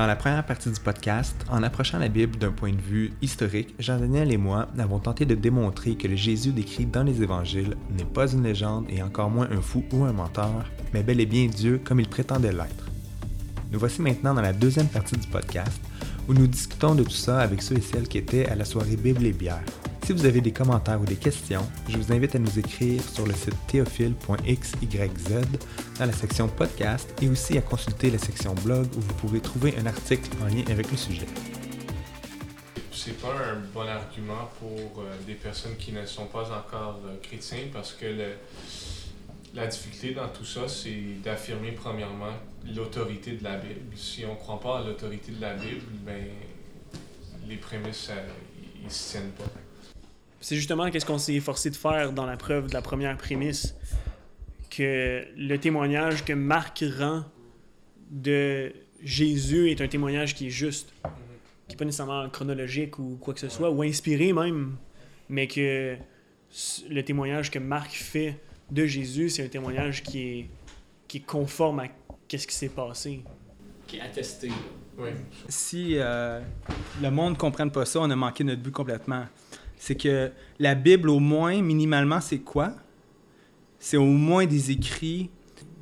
Dans la première partie du podcast, en approchant la Bible d'un point de vue historique, Jean-Daniel et moi avons tenté de démontrer que le Jésus décrit dans les évangiles n'est pas une légende et encore moins un fou ou un menteur, mais bel et bien Dieu comme il prétendait l'être. Nous voici maintenant dans la deuxième partie du podcast où nous discutons de tout ça avec ceux et celles qui étaient à la soirée Bible et bière. Si vous avez des commentaires ou des questions, je vous invite à nous écrire sur le site théophile.xyz dans la section podcast et aussi à consulter la section blog où vous pouvez trouver un article en lien avec le sujet. C'est pas un bon argument pour euh, des personnes qui ne sont pas encore euh, chrétiens parce que la difficulté dans tout ça, c'est d'affirmer premièrement l'autorité de la Bible. Si on ne croit pas à l'autorité de la Bible, ben, les prémices, ne se tiennent pas. C'est justement qu'est-ce qu'on s'est efforcé de faire dans la preuve de la première prémisse, que le témoignage que Marc rend de Jésus est un témoignage qui est juste, qui n'est pas nécessairement chronologique ou quoi que ce soit, ou inspiré même, mais que le témoignage que Marc fait de Jésus, c'est un témoignage qui est, qui est conforme à ce qui s'est passé. Qui est attesté. Oui. Si euh, le monde ne comprenne pas ça, on a manqué notre but complètement c'est que la Bible, au moins, minimalement, c'est quoi? C'est au moins des écrits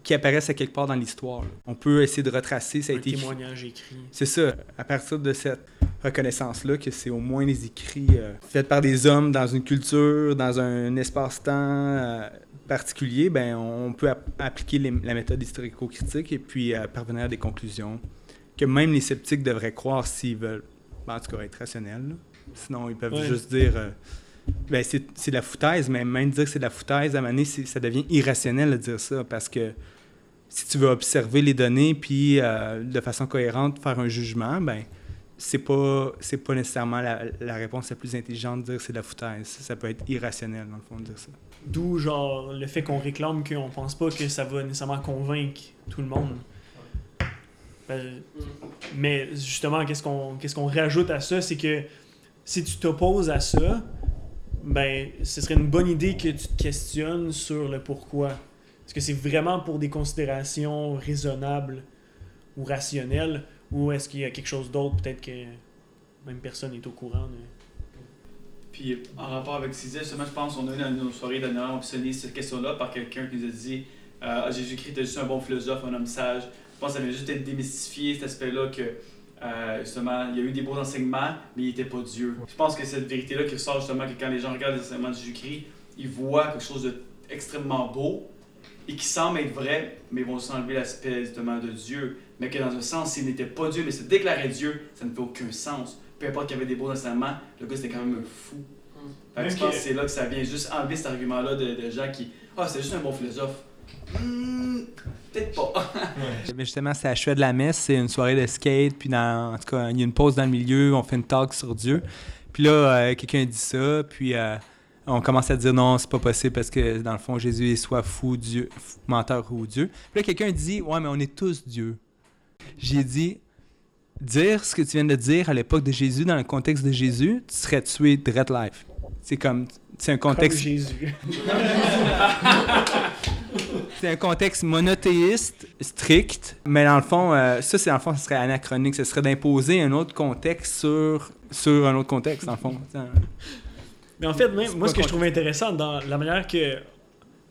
qui apparaissent à quelque part dans l'histoire. On peut essayer de retracer. Ça a Un été témoignage écrit. C'est ça. À partir de cette reconnaissance-là, que c'est au moins des écrits euh, faits par des hommes dans une culture, dans un espace-temps euh, particulier, ben, on peut appliquer la méthode historico-critique et puis euh, parvenir à des conclusions que même les sceptiques devraient croire s'ils veulent, ben, en tout cas, être rationnels. Sinon, ils peuvent juste dire. Euh, ben, c'est de la foutaise, mais même dire que c'est de la foutaise, à un moment donné, ça devient irrationnel de dire ça parce que si tu veux observer les données puis euh, de façon cohérente faire un jugement, ben c'est pas c'est pas nécessairement la, la, réponse la plus intelligente de dire c'est de la foutaise. Ça peut être irrationnel dans le fond de dire ça. D'où genre le fait qu'on réclame qu'on pense pas que ça va nécessairement convaincre tout le monde. Ben, mais justement, qu'est-ce qu'on qu'est-ce qu'on rajoute à ça, c'est que si tu t'opposes à ça, ben, ce serait une bonne idée que tu te questionnes sur le pourquoi. Est-ce que c'est vraiment pour des considérations raisonnables ou rationnelles, ou est-ce qu'il y a quelque chose d'autre, peut-être que même personne n'est au courant Puis, en rapport avec ce que justement, je pense qu'on a eu dans nos soirées dernièrement optionné cette question-là par quelqu'un qui nous a dit euh, Jésus-Christ était juste un bon philosophe, un homme sage. Je pense que ça vient juste être démystifié cet aspect-là que euh, justement, il y a eu des beaux enseignements, mais il n'était pas Dieu. Je pense que cette vérité-là qui ressort justement que quand les gens regardent les enseignements de Jésus-Christ, ils voient quelque chose d'extrêmement beau et qui semble être vrai, mais ils vont s'enlever l'aspect justement de Dieu. Mais que dans un sens, s'il n'était pas Dieu, mais se déclarait Dieu, ça ne fait aucun sens. Peu importe qu'il y avait des beaux enseignements, le gars c'était quand même un fou. Hmm. je pense que c'est là que ça vient juste enlever cet argument-là de, gens qui Ah, c'est juste un bon philosophe. Hmm, peut-être pas. Mais justement, c'est à de la messe, c'est une soirée de skate, puis dans, en tout cas, il y a une pause dans le milieu, on fait une talk sur Dieu. Puis là, euh, quelqu'un dit ça, puis euh, on commence à dire non, c'est pas possible parce que dans le fond, Jésus est soit fou, Dieu, menteur ou Dieu. Puis là, quelqu'un dit ouais, mais on est tous Dieu. J'ai dit dire ce que tu viens de dire à l'époque de Jésus, dans le contexte de Jésus, tu serais tué de Red Life. C'est comme, c'est un contexte. Comme Jésus. c'est un contexte monothéiste, strict, mais dans le fond, euh, ça, c'est dans le fond, ce serait anachronique. Ce serait d'imposer un autre contexte sur, sur un autre contexte, dans le fond. Mais en fait, même, moi, ce que je trouve intéressant dans la manière que,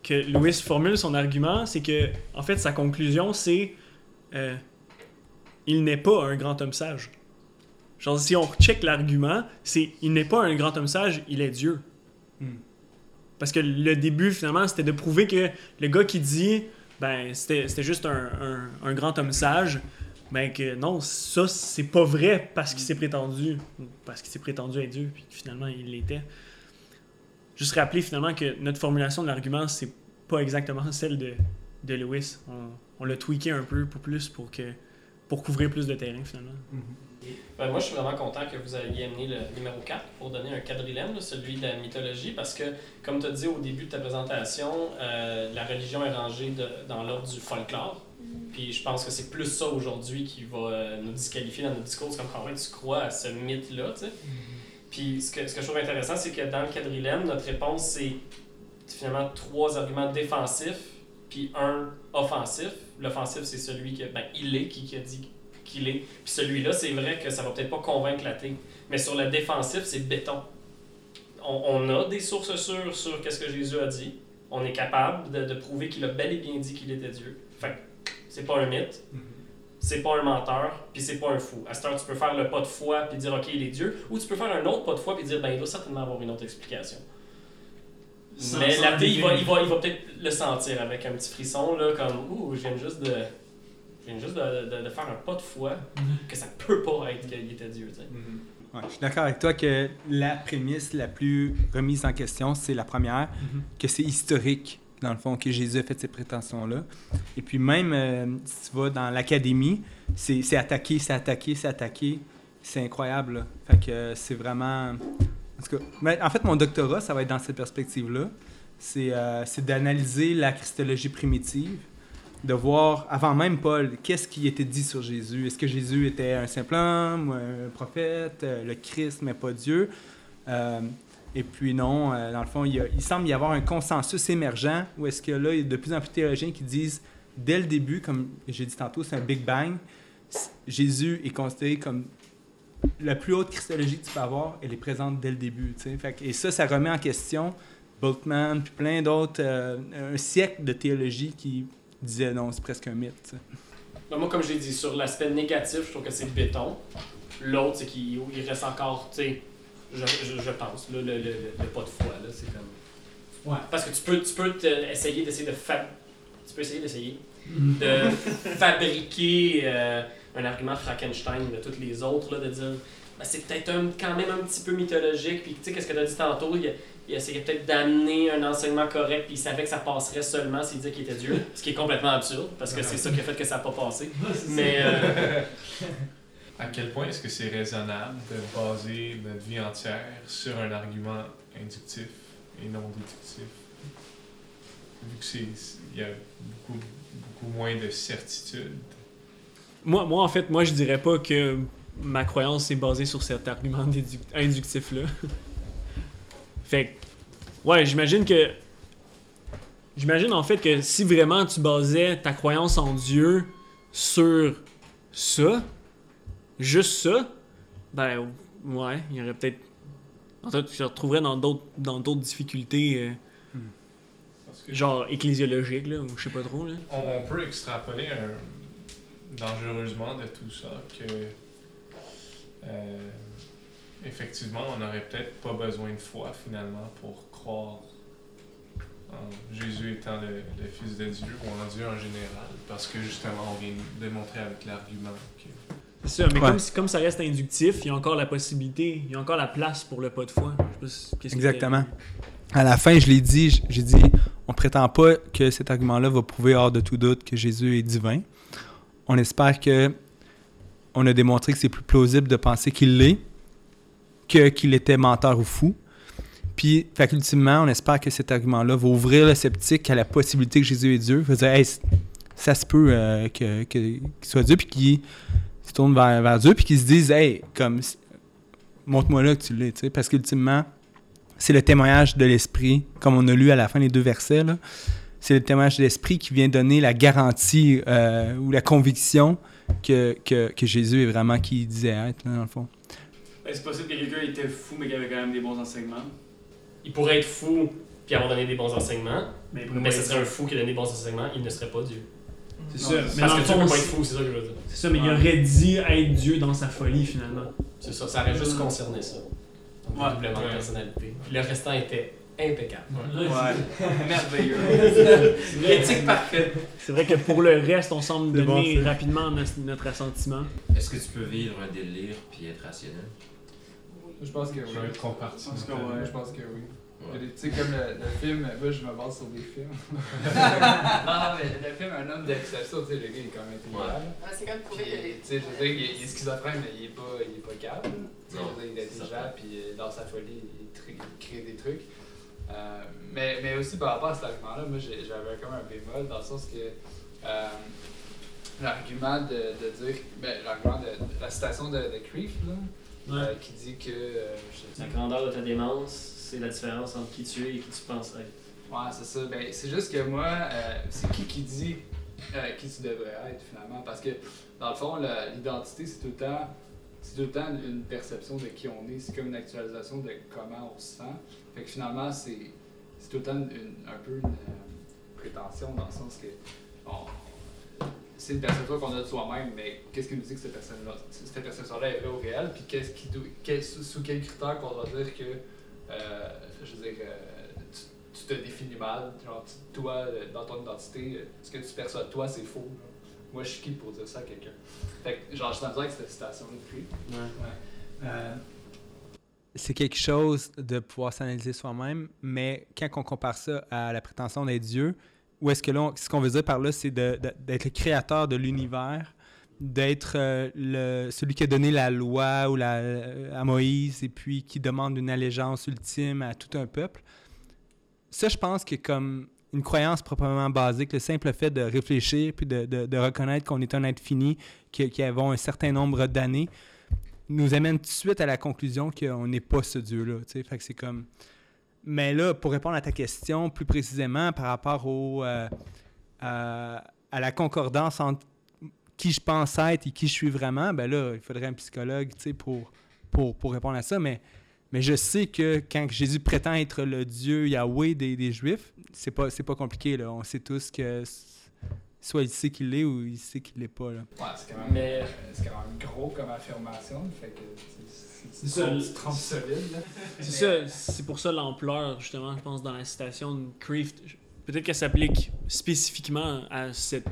que Louis formule son argument, c'est que, en fait, sa conclusion, c'est euh, il n'est pas un grand homme sage. Genre, si on check l'argument, c'est il n'est pas un grand homme sage, il est Dieu. Hmm. Parce que le début, finalement, c'était de prouver que le gars qui dit, ben, c'était juste un, un, grand homme sage, ben, que non, ça, c'est pas vrai parce qu'il s'est prétendu, parce qu'il s'est prétendu être Dieu, puis finalement, il l'était. Juste rappeler, finalement, que notre formulation de l'argument, c'est pas exactement celle de, de Lewis. On, on l'a tweaké un peu pour plus pour, que, pour couvrir plus de terrain, finalement. Mm-hmm. Ben, moi, je suis vraiment content que vous ayez amené le numéro 4 pour donner un quadrilemme, celui de la mythologie, parce que, comme tu as dit au début de ta présentation, euh, la religion est rangée dans l'ordre du folklore. Puis je pense que c'est plus ça aujourd'hui qui va euh, nous disqualifier dans notre discours, comme quand tu crois à ce mythe-là. Mm-hmm. Puis ce que, ce que je trouve intéressant, c'est que dans le quadrilemme, notre réponse, c'est finalement trois arguments défensifs, puis un offensif. L'offensif, c'est celui que, ben, il est, qui, qui a dit qu'il est. Puis celui-là, c'est vrai que ça va peut-être pas convaincre l'athée. Mais sur le défensif, c'est béton. On, on a des sources sûres sur qu'est-ce que Jésus a dit. On est capable de, de prouver qu'il a bel et bien dit qu'il était Dieu. Fait c'est pas un mythe, c'est pas un menteur, puis c'est pas un fou. À cette heure, tu peux faire le pas de foi puis dire OK, il est Dieu, ou tu peux faire un autre pas de foi puis dire ben il doit certainement avoir une autre explication. Sans- Mais sans l'athée, il va, il va, il va peut-être le sentir avec un petit frisson, là, comme Ouh, je viens juste de. Je viens juste de, de- de faire un pas de foi que ça peut pas être qu'il était Dieu. tu sais. Ouais, je suis d'accord avec toi que la prémisse la plus remise en question, c'est la première, Mhm. que c'est historique, dans le fond, que Jésus a fait ces prétentions-là. Et puis même, euh, si tu vas dans l'académie, c'est c'est attaqué, c'est attaqué, c'est attaqué. C'est incroyable. là. Fait que c'est vraiment... En tout cas, en fait, mon doctorat, ça va être dans cette perspective-là. C'est euh, c'est d'analyser la christologie primitive, de voir, avant même Paul, qu'est-ce qui était dit sur Jésus. Est-ce que Jésus était un simple homme, un prophète, euh, le Christ, mais pas Dieu? Euh, et puis non, dans le fond, il, il semble y avoir un consensus émergent où est-ce que là, il y a de plus en plus de théologiens qui disent, dès le début, comme j'ai dit tantôt, c'est un Big Bang, Jésus est considéré comme la plus haute christologie que tu peux avoir, elle est présente dès le début. tu sais. Fait et ça, ça remet en question Bultmann, puis plein d'autres, euh, un siècle de théologie qui disait non, c'est presque un mythe. Ben, moi, comme j'ai dit, sur l'aspect négatif, je trouve que c'est béton. L'autre, c'est qu'il il reste encore, tu sais, je, je, je pense, là, le, le, le, le pas de foi, là, c'est comme. Ouais. Parce que tu peux, tu peux essayer d'essayer de fa... Tu peux essayer d'essayer de fabriquer euh, un argument Frankenstein de toutes les autres, là, de dire ben, c'est peut-être un- quand même un petit peu mythologique, puis tu sais, qu'est-ce que tu as dit tantôt, il, il essayait peut-être d'amener un enseignement correct, puis il savait que ça passerait seulement s'il disait qu'il était Dieu, ce qui est complètement absurde, parce que c'est ça qui a fait que ça n'a pas passé. Mais euh, À quel point est-ce que c'est raisonnable de baser notre vie entière sur un argument inductif et non déductif? Vu que c'est il y a beaucoup, beaucoup moins de certitude. Moi, moi, en fait, moi, je dirais pas que ma croyance est basée sur cet argument inductif-là. fait que, ouais, j'imagine que. J'imagine en fait que si vraiment tu basais ta croyance en Dieu sur ça, juste ça, ben, ouais, il y aurait peut-être. En fait, tu te retrouverais dans d'autres dans d'autres difficultés, euh, que genre ecclésiologiques, là, ou je sais pas trop, là. on, on peut extrapoler un- dangereusement de tout ça que euh, effectivement on n'aurait peut-être pas besoin de foi finalement pour croire en Jésus étant le, le Fils de Dieu ou en Dieu en général parce que justement on vient de démontrer avec l'argument que C'est ça, mais Ouais. comme, comme ça reste inductif, il y a encore la possibilité, il y a encore la place pour le pas de foi. Je sais pas si- qu'est-ce que Exactement. À la fin, je l'ai dit, j'ai dit, on prétend pas que cet argument-là va prouver hors de tout doute que Jésus est divin. On espère que on a démontré que c'est plus plausible de penser qu'il l'est que qu'il était menteur ou fou. Puis, fait qu'ultimement, on espère que cet argument-là va ouvrir le sceptique à la possibilité que Jésus est Dieu. Il va dire, Hey, ça se peut euh, qu'il soit Dieu, puis qu'il se tourne vers, vers Dieu, puis qu'il se dise, hey, comme, montre-moi là que tu l'es, tu sais, parce qu'ultimement, c'est le témoignage de l'esprit, comme on a lu à la fin des deux versets. C'est le témoignage de l'esprit qui vient donner la garantie euh, ou la conviction que, que, que Jésus est vraiment qui il disait être, là, dans le fond. Ben, c'est possible que quelqu'un était fou, mais qu'il avait quand même des bons enseignements. il pourrait être fou puis avoir donné des bons enseignements, Mais, mais ce serait un fou qui a donné des bons enseignements, il ne serait pas Dieu. C'est ça. Mais Parce que fond, peut pas être fou, c'est ça que je veux dire. c'est ça, mais il aurait dit être Dieu dans sa folie finalement. C'est ça, ça aurait juste concerné ça. Donc, Ouais. doublement de personnalité. Puis le restant était impeccable. Ouais, merveilleux. L'éthique parfaite. C'est vrai que pour le reste, on semble bon, donner rapidement notre assentiment. Est-ce que tu peux vivre un délire puis être rationnel? Je pense que oui. je vais ouais. je pense que oui. Ouais. Tu sais, comme le, le film, moi je me base sur des films. non, mais le film Un homme d'exception, tu sais, le gars il est quand même intelligent. Ouais, c'est comme Puis, prouver Tu sais, je veux dire, il est, schizophrène, mais il est pas, il est pas calme. Tu sais, Non, je veux dire, il est intelligent, puis euh, dans sa folie, il crée des trucs. Euh, mais, mais aussi par rapport à cet argument-là, moi j'avais comme un bémol dans le sens que euh, l'argument de, de dire, ben, l'argument de, de la citation de, de Creef, là, euh, qui dit que. euh, La grandeur de ta démence, c'est la différence entre qui tu es et qui tu penses être. Ouais, c'est ça. Ben, c'est juste que moi, euh, c'est qui qui dit euh, qui tu devrais être finalement? Parce que dans le fond, l'identité, c'est tout le temps. C'est tout le temps une perception de qui on est, c'est comme une actualisation de comment on se sent. Fait que finalement, c'est c'est tout le temps une- un peu une euh, prétention dans le sens que c'est une perception qu'on a de soi-même, mais qu'est-ce qui nous dit que cette personne-là, cette perception-là est vraie ou réelle, puis qu'est-ce qui, quel- sous, sous quel critère qu'on doit dire que, euh, je veux dire, euh, tu, te définis mal, toi, dans ton identité, ce que tu perçois de toi, c'est faux. Moi, je suis qui pour dire ça à quelqu'un? Fait que, genre, je suis en avec cette citation-là depuis. Euh, c'est quelque chose de pouvoir s'analyser soi-même, mais quand on compare ça à la prétention d'être Dieu, où est-ce que là, on- ce qu'on veut dire par là, c'est d'être le créateur de l'univers, d'être euh, le, celui qui a donné la loi ou la, euh, à Moïse et puis qui demande une allégeance ultime à tout un peuple. Ça, je pense que comme une croyance proprement basique, le simple fait de réfléchir puis de, de- reconnaître qu'on est un être fini, que- qui avons un certain nombre d'années, nous amène tout de suite à la conclusion qu'on n'est pas ce Dieu-là. Fait que c'est comme. Mais là, pour répondre à ta question plus précisément par rapport au, euh, à, à la concordance entre qui je pense être et qui je suis vraiment, ben là, il faudrait un psychologue pour, pour, pour répondre à ça. Mais, mais je sais que quand Jésus prétend être le Dieu Yahweh des, des Juifs, c'est pas, c'est pas compliqué. Là. On sait tous que soit il sait qu'il l'est ou il sait qu'il l'est pas. Là. Ouais, c'est quand, même- Mais- euh, c'est quand même gros comme affirmation, fait que c'est- ça, solide. Là. C'est ça, c'est pour ça l'ampleur, justement, je pense, dans la citation de Creef. Peut-être qu'elle s'applique spécifiquement à cette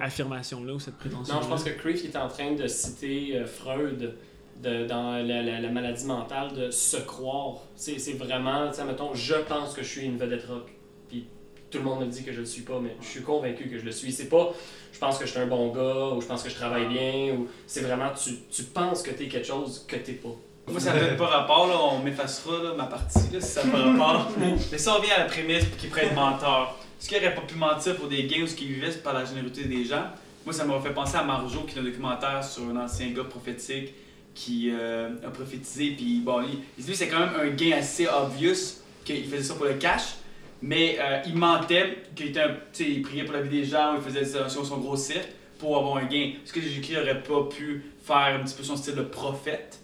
affirmation-là ou cette prétention. Non, je pense que Creef est en train de citer euh, Freud de- dans la, la- la maladie mentale de se croire. C'est c'est vraiment, tu sais, mettons, je pense que je suis une vedette rock. Puis tout le monde me dit que je le suis pas, mais je suis convaincu que je le suis. C'est pas, je pense que je suis un bon gars, ou je pense que je travaille bien, ou c'est vraiment, tu, tu penses que t'es quelque chose que t'es pas. Moi, ça n'a pas rapport, là, on m'effacera là, ma partie là, si ça n'a pas rapport. Mais on revient à la prémisse qu'il prenne menteur, est-ce qu'il n'aurait pas pu mentir pour des gains ou ce qu'il vivait par la générosité des gens? Moi, ça m'a fait penser à Marjo qui a un documentaire sur un ancien gars prophétique qui euh, a prophétisé. Puis bon, lui, c'est quand même un gain assez obvious qu'il faisait ça pour le cash. Mais euh, il mentait, qu'il était il priait pour la vie des gens, il faisait ça sur son gros cirque pour avoir un gain. Est-ce que Jésus-Christ n'aurait pas pu faire un petit peu son style de prophète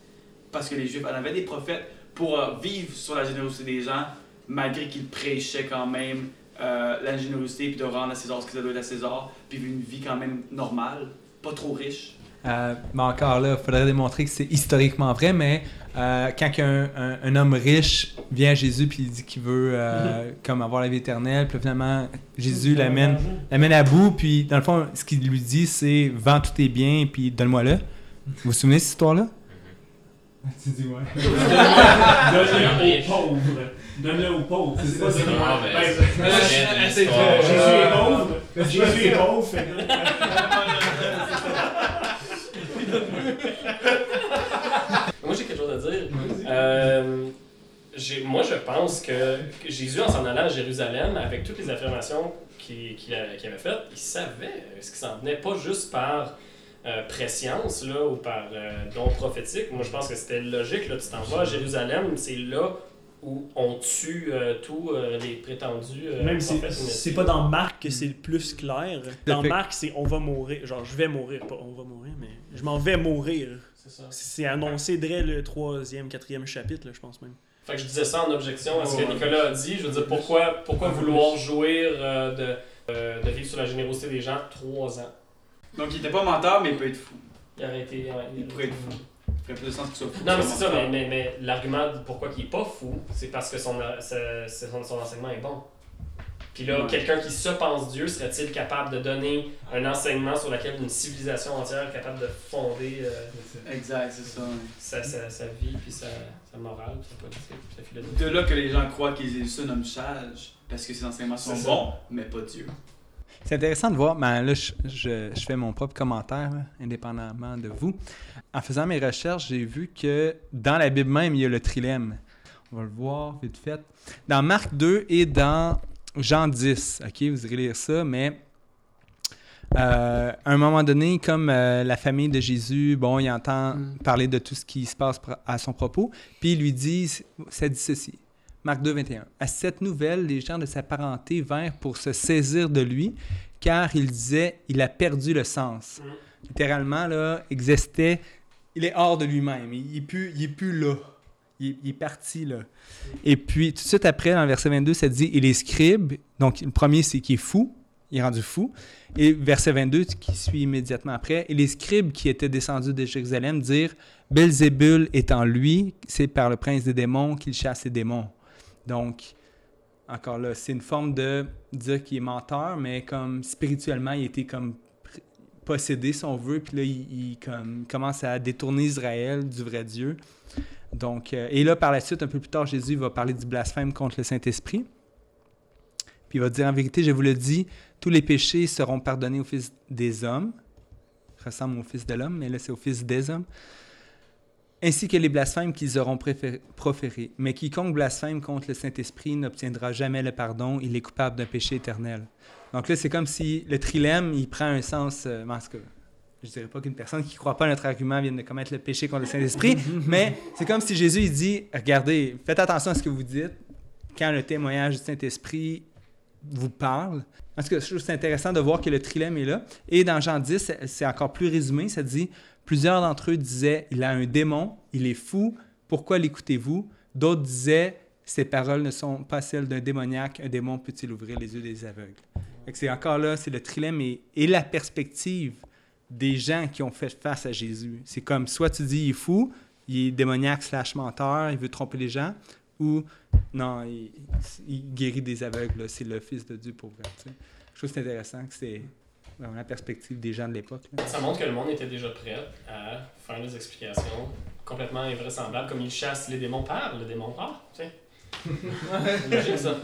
parce que les Juifs en avaient des prophètes pour euh, vivre sur la générosité des gens, malgré qu'ils prêchaient quand même la générosité, puis de rendre à César ce qui doit à César, puis une vie quand même normale, pas trop riche. Euh, mais encore là, il faudrait démontrer que c'est historiquement vrai, mais euh, quand un, un- un homme riche vient à Jésus puis il dit qu'il veut euh, comme avoir la vie éternelle, puis finalement Jésus l'amène l'amène à bout, puis dans le fond, ce qu'il lui dit, c'est vends tous tes biens puis donne-moi-le. Vous vous souvenez de cette histoire-là? Tu dis ouais. Donne-le aux pauvres. Donne-le aux pauvres. C'est pas ça. Ben, c'est- c'est- c'est- Jésus est pauvre. Jésus est pauvre. Moi, j'ai quelque chose à dire. Euh, moi, je pense que Jésus, en s'en allant à Jérusalem, avec toutes les affirmations qu'il avait faites, il savait ce qui s'en venait, pas juste par euh, préscience là, ou par euh, don prophétique. Moi, je pense que c'était logique. Là, tu t'en vas à Jérusalem, c'est là où on tue euh, tous euh, les prétendus euh, Même si c'est pas dans Marc que c'est le plus clair. Dans Marc, c'est on va mourir. Genre, je vais mourir. Pas on va mourir, mais je m'en vais mourir. C'est ça. C'est annoncé dès le troisième, quatrième chapitre, là, je pense même. Fait que je disais ça en objection à ce que. Nicolas a dit. Je veux dire, pourquoi, pourquoi vouloir jouir euh, de, euh, de vivre sur la générosité des gens trois ans? Donc il était pas menteur, mais il peut être fou. Il aurait été... ouais, Il pourrait être fou. Ferait plus de sens qu'il soit fou. Non, mais que c'est ça, mais, mais, mais l'argument de pourquoi il est pas fou, c'est parce que son, son, son enseignement est bon. Puis là, Ouais. quelqu'un qui se pense Dieu serait-il capable de donner un enseignement sur lequel une civilisation entière est capable de fonder euh, Exact, c'est ça. sa, sa, sa vie, puis sa, sa morale, puis sa politique, puis sa philosophie? De là que les gens croient qu'ils se nomment sage, parce que ses enseignements sont bons, mais pas Dieu. C'est intéressant de voir, mais là, je, je- je fais mon propre commentaire, là, indépendamment de vous. En faisant mes recherches, j'ai vu que dans la Bible même, il y a le trilemme. On va le voir vite fait. Dans Marc 2 et dans Jean 10, OK, vous irez lire ça, mais euh, à un moment donné, comme euh, la famille de Jésus, bon, il entend Mm. parler de tout ce qui se passe à son propos, puis il lui dit, ça dit ceci. Marc 2, 21. À cette nouvelle, les gens de sa parenté vinrent pour se saisir de lui, car il disait, il a perdu le sens. Mm. Littéralement, là, existait, il est hors de lui-même. Il n'est plus, il est plus là. Il, est- il est parti, là. Et puis, tout de suite après, dans le verset 22, ça dit, et les scribes, donc le premier, c'est qu'il est fou, il est rendu fou. Et verset 22, qui suit immédiatement après, et les scribes qui étaient descendus de Jérusalem dirent, Belzébul est en lui, c'est par le prince des démons qu'il chasse les démons. Donc, encore là, c'est une forme de dire qu'il est menteur, mais comme spirituellement, il était comme possédé, si on veut, puis là, il, il comme, commence à détourner Israël du vrai Dieu. Donc, euh, et là, par la suite, un peu plus tard, Jésus va parler du blasphème contre le Saint-Esprit. Puis il va dire, en vérité, je vous le dis, tous les péchés seront pardonnés au Fils des hommes. ressemble au Fils de l'homme, mais là, c'est au Fils des hommes ainsi que les blasphèmes qu'ils auront proférés. Mais quiconque blasphème contre le Saint-Esprit n'obtiendra jamais le pardon, il est coupable d'un péché éternel. Donc là, c'est comme si le trilemme, il prend un sens... euh, tout cas, je dirais pas qu'une personne qui ne croit pas à notre argument vienne de commettre le péché contre le Saint-Esprit, mais c'est comme si Jésus, il dit, regardez, faites attention à ce que vous dites quand le témoignage du Saint-Esprit vous parle. Je trouve que c'est intéressant de voir que le trilemme est là. Et dans Jean 10, c'est- c'est encore plus résumé, ça dit Plusieurs d'entre eux disaient Il a un démon, il est fou, pourquoi l'écoutez-vous D'autres disaient Ces paroles ne sont pas celles d'un démoniaque, un démon peut-il ouvrir les yeux des aveugles C'est encore là, c'est le trilemme et, la perspective des gens qui ont fait face à Jésus. C'est comme soit tu dis il est fou, il est démoniaque slash menteur, il veut tromper les gens, ou non, il, guérit des aveugles, c'est le Fils de Dieu pour vrai. tu sais. Je trouve c'est intéressant que c'est vraiment la perspective des gens de l'époque. Ça montre que le monde était déjà prêt à faire des explications complètement invraisemblables, comme il chasse les démons par le démon part. Tu sais. Ça.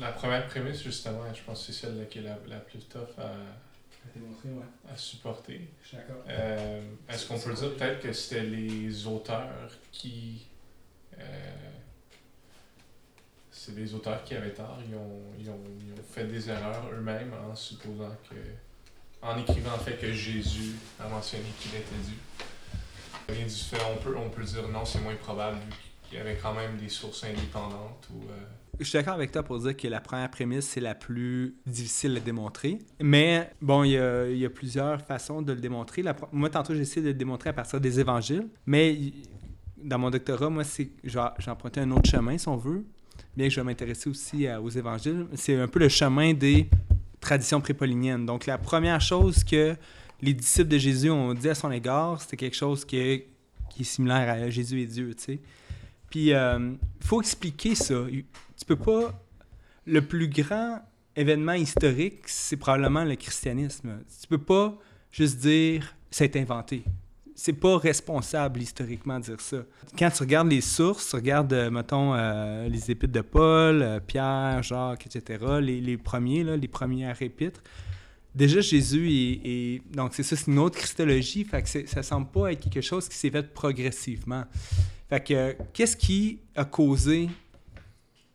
La première prémisse, justement, je pense que c'est celle qui est la, la plus tough à, à supporter. Euh, Est-ce qu'on peut dire peut-être que c'était les auteurs qui. euh, c'est les auteurs qui avaient tort. Ils ont, ils ont, ils ont fait des erreurs eux-mêmes en supposant que. En écrivant en fait que Jésus a mentionné qu'il était Dieu. Rien du fait, on peut, on peut dire non, c'est moins probable vu qu'il y avait quand même des sources indépendantes ou. euh, Je suis d'accord avec toi pour dire que la première prémisse, c'est la plus difficile à démontrer. Mais bon, il y a, il y a plusieurs façons de le démontrer. Moi, tantôt, j'ai essayé de le démontrer à partir des évangiles. Mais dans mon doctorat, moi, j'ai emprunté un autre chemin, si on veut. Bien que je vais m'intéresser aussi à- aux évangiles. C'est un peu le chemin des traditions prépauliniennes. Donc, la première chose que les disciples de Jésus ont dit à son égard, c'était quelque chose qui est, similaire à Jésus et Dieu, tu sais. Puis, il faut expliquer ça. Tu peux pas... Le plus grand événement historique, c'est probablement le christianisme. Tu peux pas juste dire « c'est inventé ». C'est pas responsable historiquement de dire ça. Quand tu regardes les sources, tu regardes, euh, mettons, euh, les épîtres de Paul, euh, Pierre, Jacques, etc., les, les premiers, là, les premières épîtres, déjà Jésus est... donc c'est ça, c'est une autre christologie, fait que ça semble pas être quelque chose qui s'est fait progressivement. Fait que, qu'est-ce qui a causé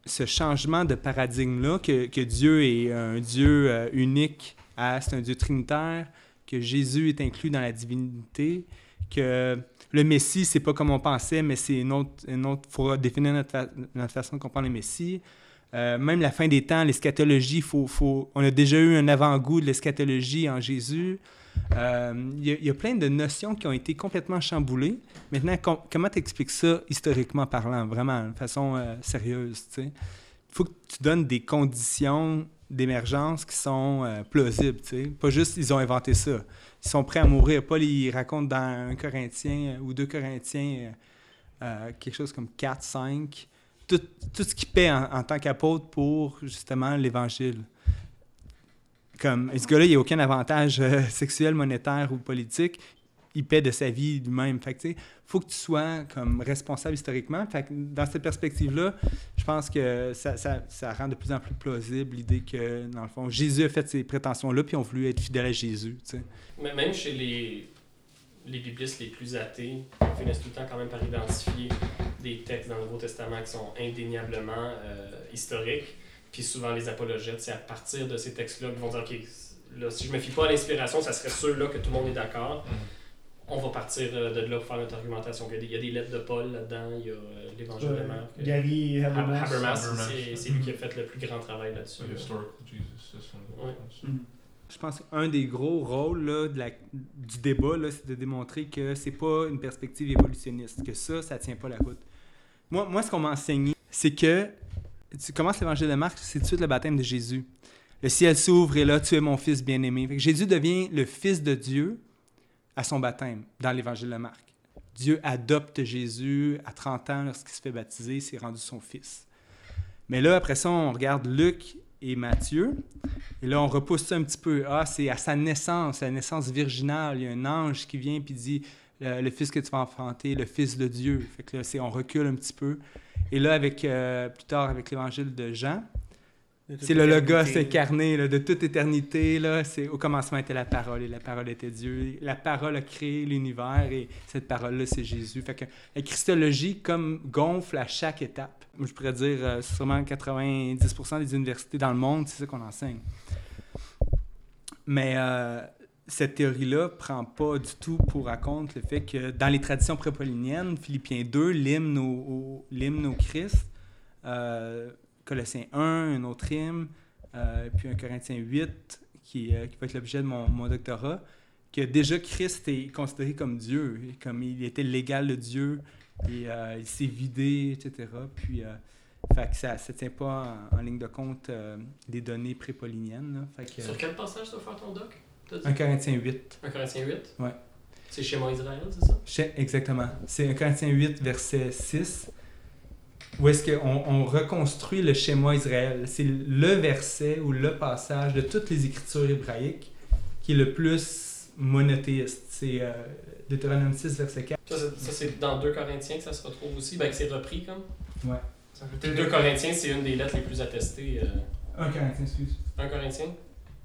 ce changement de paradigme-là, que, que Dieu est un Dieu unique, à- c'est un Dieu trinitaire, que Jésus est inclus dans la divinité, que le Messie, c'est pas comme on pensait, mais c'est une autre, une autre faut définir notre, fa- notre façon de comprendre le Messie. Euh, même la fin des temps, l'eschatologie, faut, faut, on a déjà eu un avant-goût de l'eschatologie en Jésus. Euh, Il y, a- plein de notions qui ont été complètement chamboulées. Maintenant, com- comment tu expliques ça historiquement parlant, vraiment, de façon euh, sérieuse? Il faut que tu donnes des conditions d'émergence qui sont euh, plausibles. tu sais. Pas juste ils ont inventé ça. Ils sont prêts à mourir. Paul, il raconte dans un Corinthien euh, ou deux Corinthiens quelque chose comme 4, 5, tout, tout ce qu'il paie en, en tant qu'apôtre pour justement l'Évangile. Comme, ce gars-là, il n'y a aucun avantage euh, sexuel, monétaire ou politique. Il paie de sa vie lui-même. Fait que, tu sais, faut que tu sois comme responsable historiquement. Fait que dans cette perspective-là, je pense que ça, ça, ça rend de plus en plus plausible l'idée que, dans le fond, Jésus a fait ces prétentions-là, puis ont voulu être fidèles à Jésus. tu sais. Mais même chez les, les biblistes les plus athées, ils finissent tout le temps quand même par identifier des textes dans le Nouveau Testament qui sont indéniablement euh, historiques. Puis souvent, les apologètes, c'est à partir de ces textes-là qu'ils vont dire OK, là, si je me fie pas à l'inspiration, ça serait ceux-là que tout le monde est d'accord. On va partir euh, de là pour faire notre argumentation. Il y a des, lettres de Paul là-dedans, il y a euh, l'évangile de Marc. euh, Gary Hab- Habermas. C'est lui qui a fait le plus grand travail là-dessus. Ouais. je pense. Qu'un des gros rôles là, de la- du débat, là, c'est de démontrer que c'est pas une perspective évolutionniste, que ça, ça tient pas la route. Moi, moi ce qu'on m'a enseigné, c'est que tu commences l'évangile de Marc, c'est tout de suite le baptême de Jésus. Le ciel s'ouvre et là, tu es mon fils bien-aimé. Jésus devient le fils de Dieu à son baptême dans l'évangile de Marc. Dieu adopte Jésus à 30 ans lorsqu'il se fait baptiser, c'est rendu son fils. Mais là, après ça, on regarde Luc et Matthieu. Et là, on repousse ça un petit peu. Ah, c'est à sa naissance, la naissance virginale. Il y a un ange qui vient et dit le, le fils que tu vas enfanter, le fils de Dieu. Fait que là, on recule un petit peu. Et là, avec, euh, plus tard, avec l'évangile de Jean, c'est le logos incarné là, de toute éternité. Là, c'est, au commencement était la parole et la parole était Dieu. La parole a créé l'univers et cette parole-là, c'est Jésus. Fait que la christologie comme gonfle à chaque étape. Je pourrais dire euh, sûrement 90% des universités dans le monde, c'est ça qu'on enseigne. Mais euh, cette théorie-là prend pas du tout pour raconte le fait que dans les traditions prépauliniennes, Philippiens 2, l'hymne au, au- l'hymne au Christ, euh, Colossiens 1, un autre hymne, euh, puis un Corinthiens 8, qui, euh, qui va être l'objet de mon, mon doctorat, que déjà Christ est considéré comme Dieu, comme il était l'égal de Dieu, et euh, il s'est vidé, etc. Puis, fait que ça ne tient pas en, en ligne de compte des données prépauliniennes. là. Fait que, Sur quel passage tu vas faire ton doc? 1 Corinthiens 8. 1 Corinthiens 8 Ouais. C'est schéma Israël, c'est ça? Exactement. C'est 1 Corinthiens 8, verset 6, où est-ce qu'on on reconstruit le schéma Israël. C'est le verset ou le passage de toutes les écritures hébraïques qui est le plus monothéiste. C'est euh, Deutéronome 6, verset 4. Ça, c'est- dans 2 Corinthiens que ça se retrouve aussi, ben, que c'est repris comme. Ouais. Ça peut Puis être 2 Corinthiens, c'est une des lettres les plus attestées. euh, 1 Corinthiens, excuse. 1 Corinthien?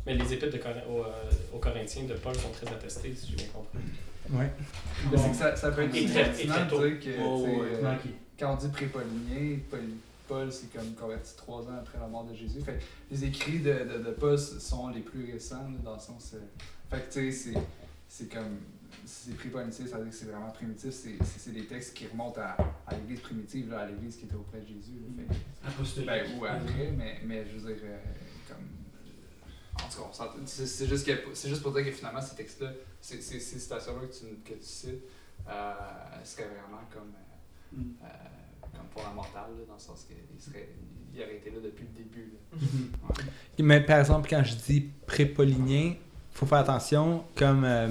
Mais les épîtres de Cor- aux, euh, aux Corinthiens de Paul sont très attestées, si j'ai bien compris. C'est que ça, ça peut être pertinent très de tôt. dire que Oh, ouais. Quand on dit prépaulinien, Paul, c'est comme converti trois ans après la mort de Jésus. Fait les écrits de, de, de Paul sont les plus récents, dans le sens. euh, fait que tu sais, c'est- c'est comme. C'est prépaulinicien, ça veut dire que c'est vraiment primitif. C'est- C'est c'est des textes qui remontent à, à l'église primitive, là, à l'église qui était auprès de Jésus. là. Fait que- Ben, ou après, mais, mais je veux dire, euh, comme. En tout cas, c'est c'est juste, que- c'est juste pour dire que finalement, ces textes-là, ces, ces, citations-là que tu, que tu cites, euh, seraient vraiment comme, euh, Mm. euh, comme fondamentales, là, dans le sens qu'ils seraient, ils auraient été là depuis le début. Là. Mais par exemple, quand je dis prépaulinien, il faut faire attention. Comme euh,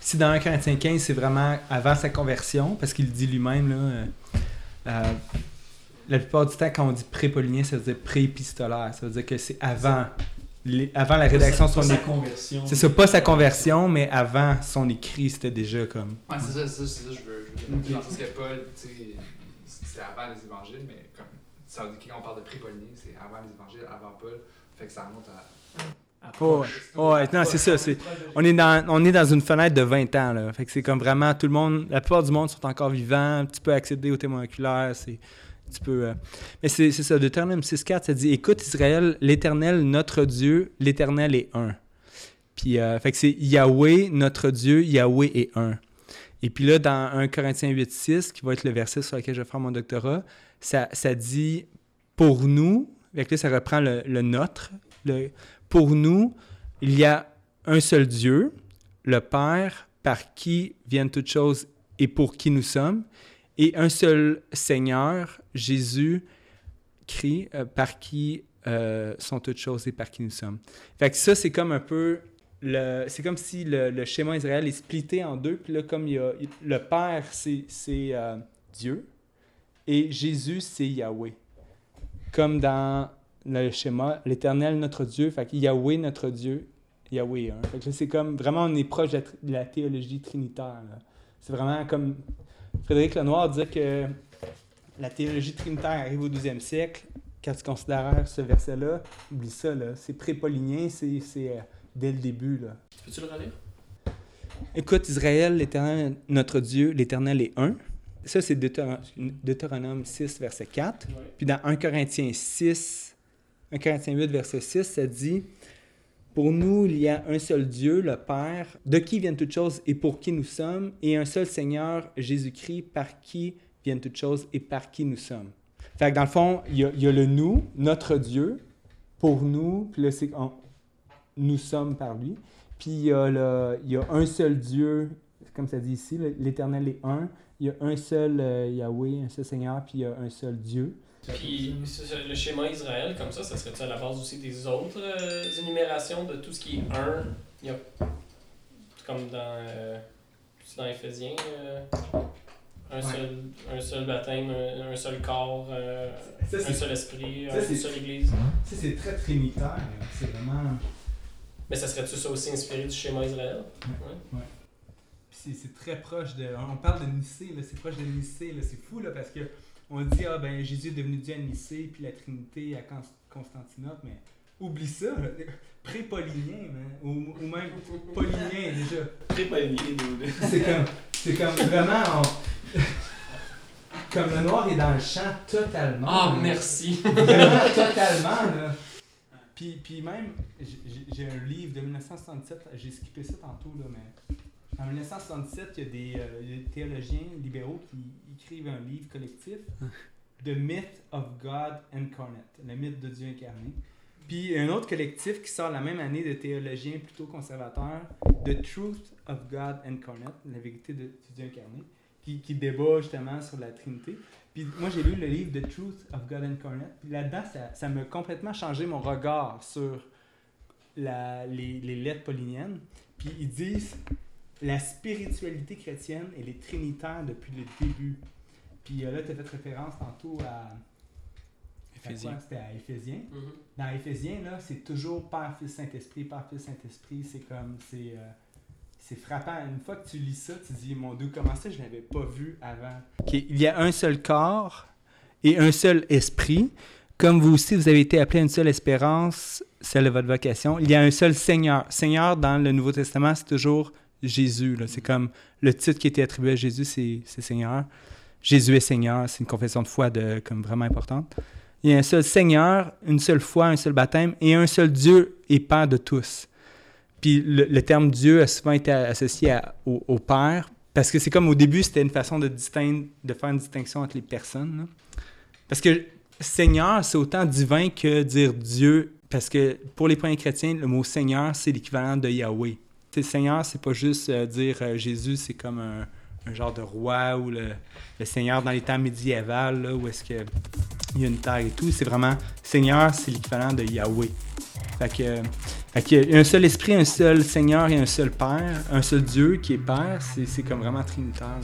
si dans 1 Corinthiens 15, c'est vraiment avant sa conversion, parce qu'il le dit lui-même, là, euh, euh, la plupart du temps, quand on dit prépaulinien, ça veut dire pré-épistolaire. Ça veut dire que c'est avant, les- avant la rédaction de son sa écrit. conversion. C'est ça, pas sa conversion, mais avant son écrit, c'était déjà comme. Ouais, c'est ça, c'est ça, c'est ça, je veux, je le sens que Paul, tu sais, c'était avant les évangiles, mais comme ça quand on parle de prépaulinien, c'est avant les évangiles, avant Paul. Fait que ça remonte à. Oh, ouais. Oh, ouais, non, c'est ça. c'est- On est, dans, on est dans une fenêtre de 20 ans. Là. Fait que c'est comme vraiment tout le monde, la plupart du monde sont encore vivants. Tu peux accéder aux témoins oculaires. C'est, tu peux, euh, Mais c'est, c'est ça. Deutéronome 6.4, ça dit Écoute Israël, l'Éternel, notre Dieu, l'Éternel est un. Puis, euh, fait que c'est Yahweh, notre Dieu, Yahweh est un. Et puis là, dans 1 Corinthiens 8.6, qui va être le verset sur lequel je vais faire mon doctorat, ça, dit Pour nous, avec là, ça reprend le, le nôtre. Pour nous, il y a un seul Dieu, le Père, par qui viennent toutes choses et pour qui nous sommes, et un seul Seigneur, Jésus, Christ, euh, par qui euh, sont toutes choses et par qui nous sommes. Fait ça, c'est comme un peu... C'est comme si le, schéma Israël est splitté en deux, puis là, comme il y a... Le Père, c'est, euh, Dieu, et Jésus, c'est Yahweh. Comme dans le schéma, l'Éternel, notre Dieu, fait que Yahweh, notre Dieu, Yahweh un. Fait que c'est comme, vraiment, on est proche de la, théologie trinitaire. C'est vraiment comme Frédéric Lenoir disait que la théologie trinitaire arrive au 12e siècle. Quand tu considères ce verset-là, oublie ça, c'est prépaulinien, c'est, c'est euh, dès le début. Là. Peux-tu le relire? Écoute, Israël, l'Éternel, notre Dieu, l'Éternel est un. Ça, c'est Deutéron- Deutéronome 6, verset 4. Puis dans 1 Corinthiens 6, 1 Corinthiens 8, verset 6, ça dit Pour nous, il y a un seul Dieu, le Père, de qui viennent toutes choses et pour qui nous sommes, et un seul Seigneur, Jésus-Christ, par qui viennent toutes choses et par qui nous sommes. Fait que dans le fond, il y a, il y a le nous, notre Dieu, pour nous, puis là, c'est on- nous sommes par lui. Puis il y, a le- il y a un seul Dieu, comme ça dit ici, l'Éternel est un. Il y a un seul euh, Yahweh, un seul Seigneur, puis il y a un seul Dieu. Puis le schéma Israël, comme ça, ça serait-tu à la base aussi des autres euh, énumérations de tout ce qui est un? Il y a, Comme dans, euh, dans Éphésiens, euh, un, Ouais. seul, un seul baptême, un, un seul corps, euh, Ça, un seul esprit, ça, une seule église. Ça, c'est très trinitaire. C'est vraiment. Mais ça serait-tu ça aussi inspiré du schéma Israël? Ouais. Puis c'est- c'est très proche de. On parle de Nicée, c'est proche de Nicée, c'est fou là, parce que on dit ah ben Jésus est devenu Dieu à Nicée, puis la Trinité à Cons- Constantinople, mais oublie ça, pré-paulinien, ou, ou même paulinien déjà. Nous. C'est comme, c'est comme vraiment, on- comme le noir est dans le champ totalement. Ah, merci Vraiment totalement là. Puis, puis même, j'ai- un livre de 1967, j'ai skippé ça tantôt, là, mais en 1967, il y a des, euh, il y a des théologiens libéraux qui écrivent un livre collectif, The Myth of God Incarnate, le mythe de Dieu incarné. Puis un autre collectif qui sort la même année de théologiens plutôt conservateurs, The Truth of God Incarnate, la vérité de, de Dieu incarné, qui, qui débat justement sur la Trinité. Puis moi, j'ai lu le livre The Truth of God Incarnate. Puis là-dedans, ça, ça m'a complètement changé mon regard sur la- les, les lettres pauliniennes. Puis ils disent la spiritualité chrétienne, elle est trinitaire depuis le début. Puis euh, là, tu as fait référence tantôt à. quoi? C'était à Éphésiens. Mhm. Dans Éphésiens, là, c'est toujours Père, Fils, Saint-Esprit, Père, Fils, Saint-Esprit. C'est comme. C'est. euh, c'est frappant. Une fois que tu lis ça, tu dis, mon Dieu, comment ça, je ne l'avais pas vu avant? Il y a un seul corps et un seul esprit. Comme vous aussi, vous avez été appelé à une seule espérance, celle de votre vocation. Il y a un seul Seigneur. Seigneur, dans le Nouveau Testament, c'est toujours Jésus. C'est comme le titre qui était attribué à Jésus, c'est Seigneur. Jésus est Seigneur, c'est une confession de foi de, comme vraiment importante. Il y a un seul Seigneur, une seule foi, un seul baptême et un seul Dieu et Père de tous. Puis le, terme Dieu a souvent été associé au, Père, parce que c'est comme au début, c'était une façon de, faire une distinction entre les personnes. Parce que Seigneur, c'est autant divin que dire Dieu, parce que pour les premiers chrétiens, le mot Seigneur, c'est l'équivalent de Yahweh. Tu sais, Seigneur, c'est pas juste euh, dire euh, Jésus, c'est comme un, genre de roi ou le, Seigneur dans les temps médiévaux, là, où est-ce que il y a une terre et tout. C'est vraiment Seigneur, c'est l'équivalent de Yahweh. Fait que, qu'il y a un seul esprit, un seul Seigneur et un seul Père, un seul Dieu qui est Père, c'est comme vraiment trinitaire.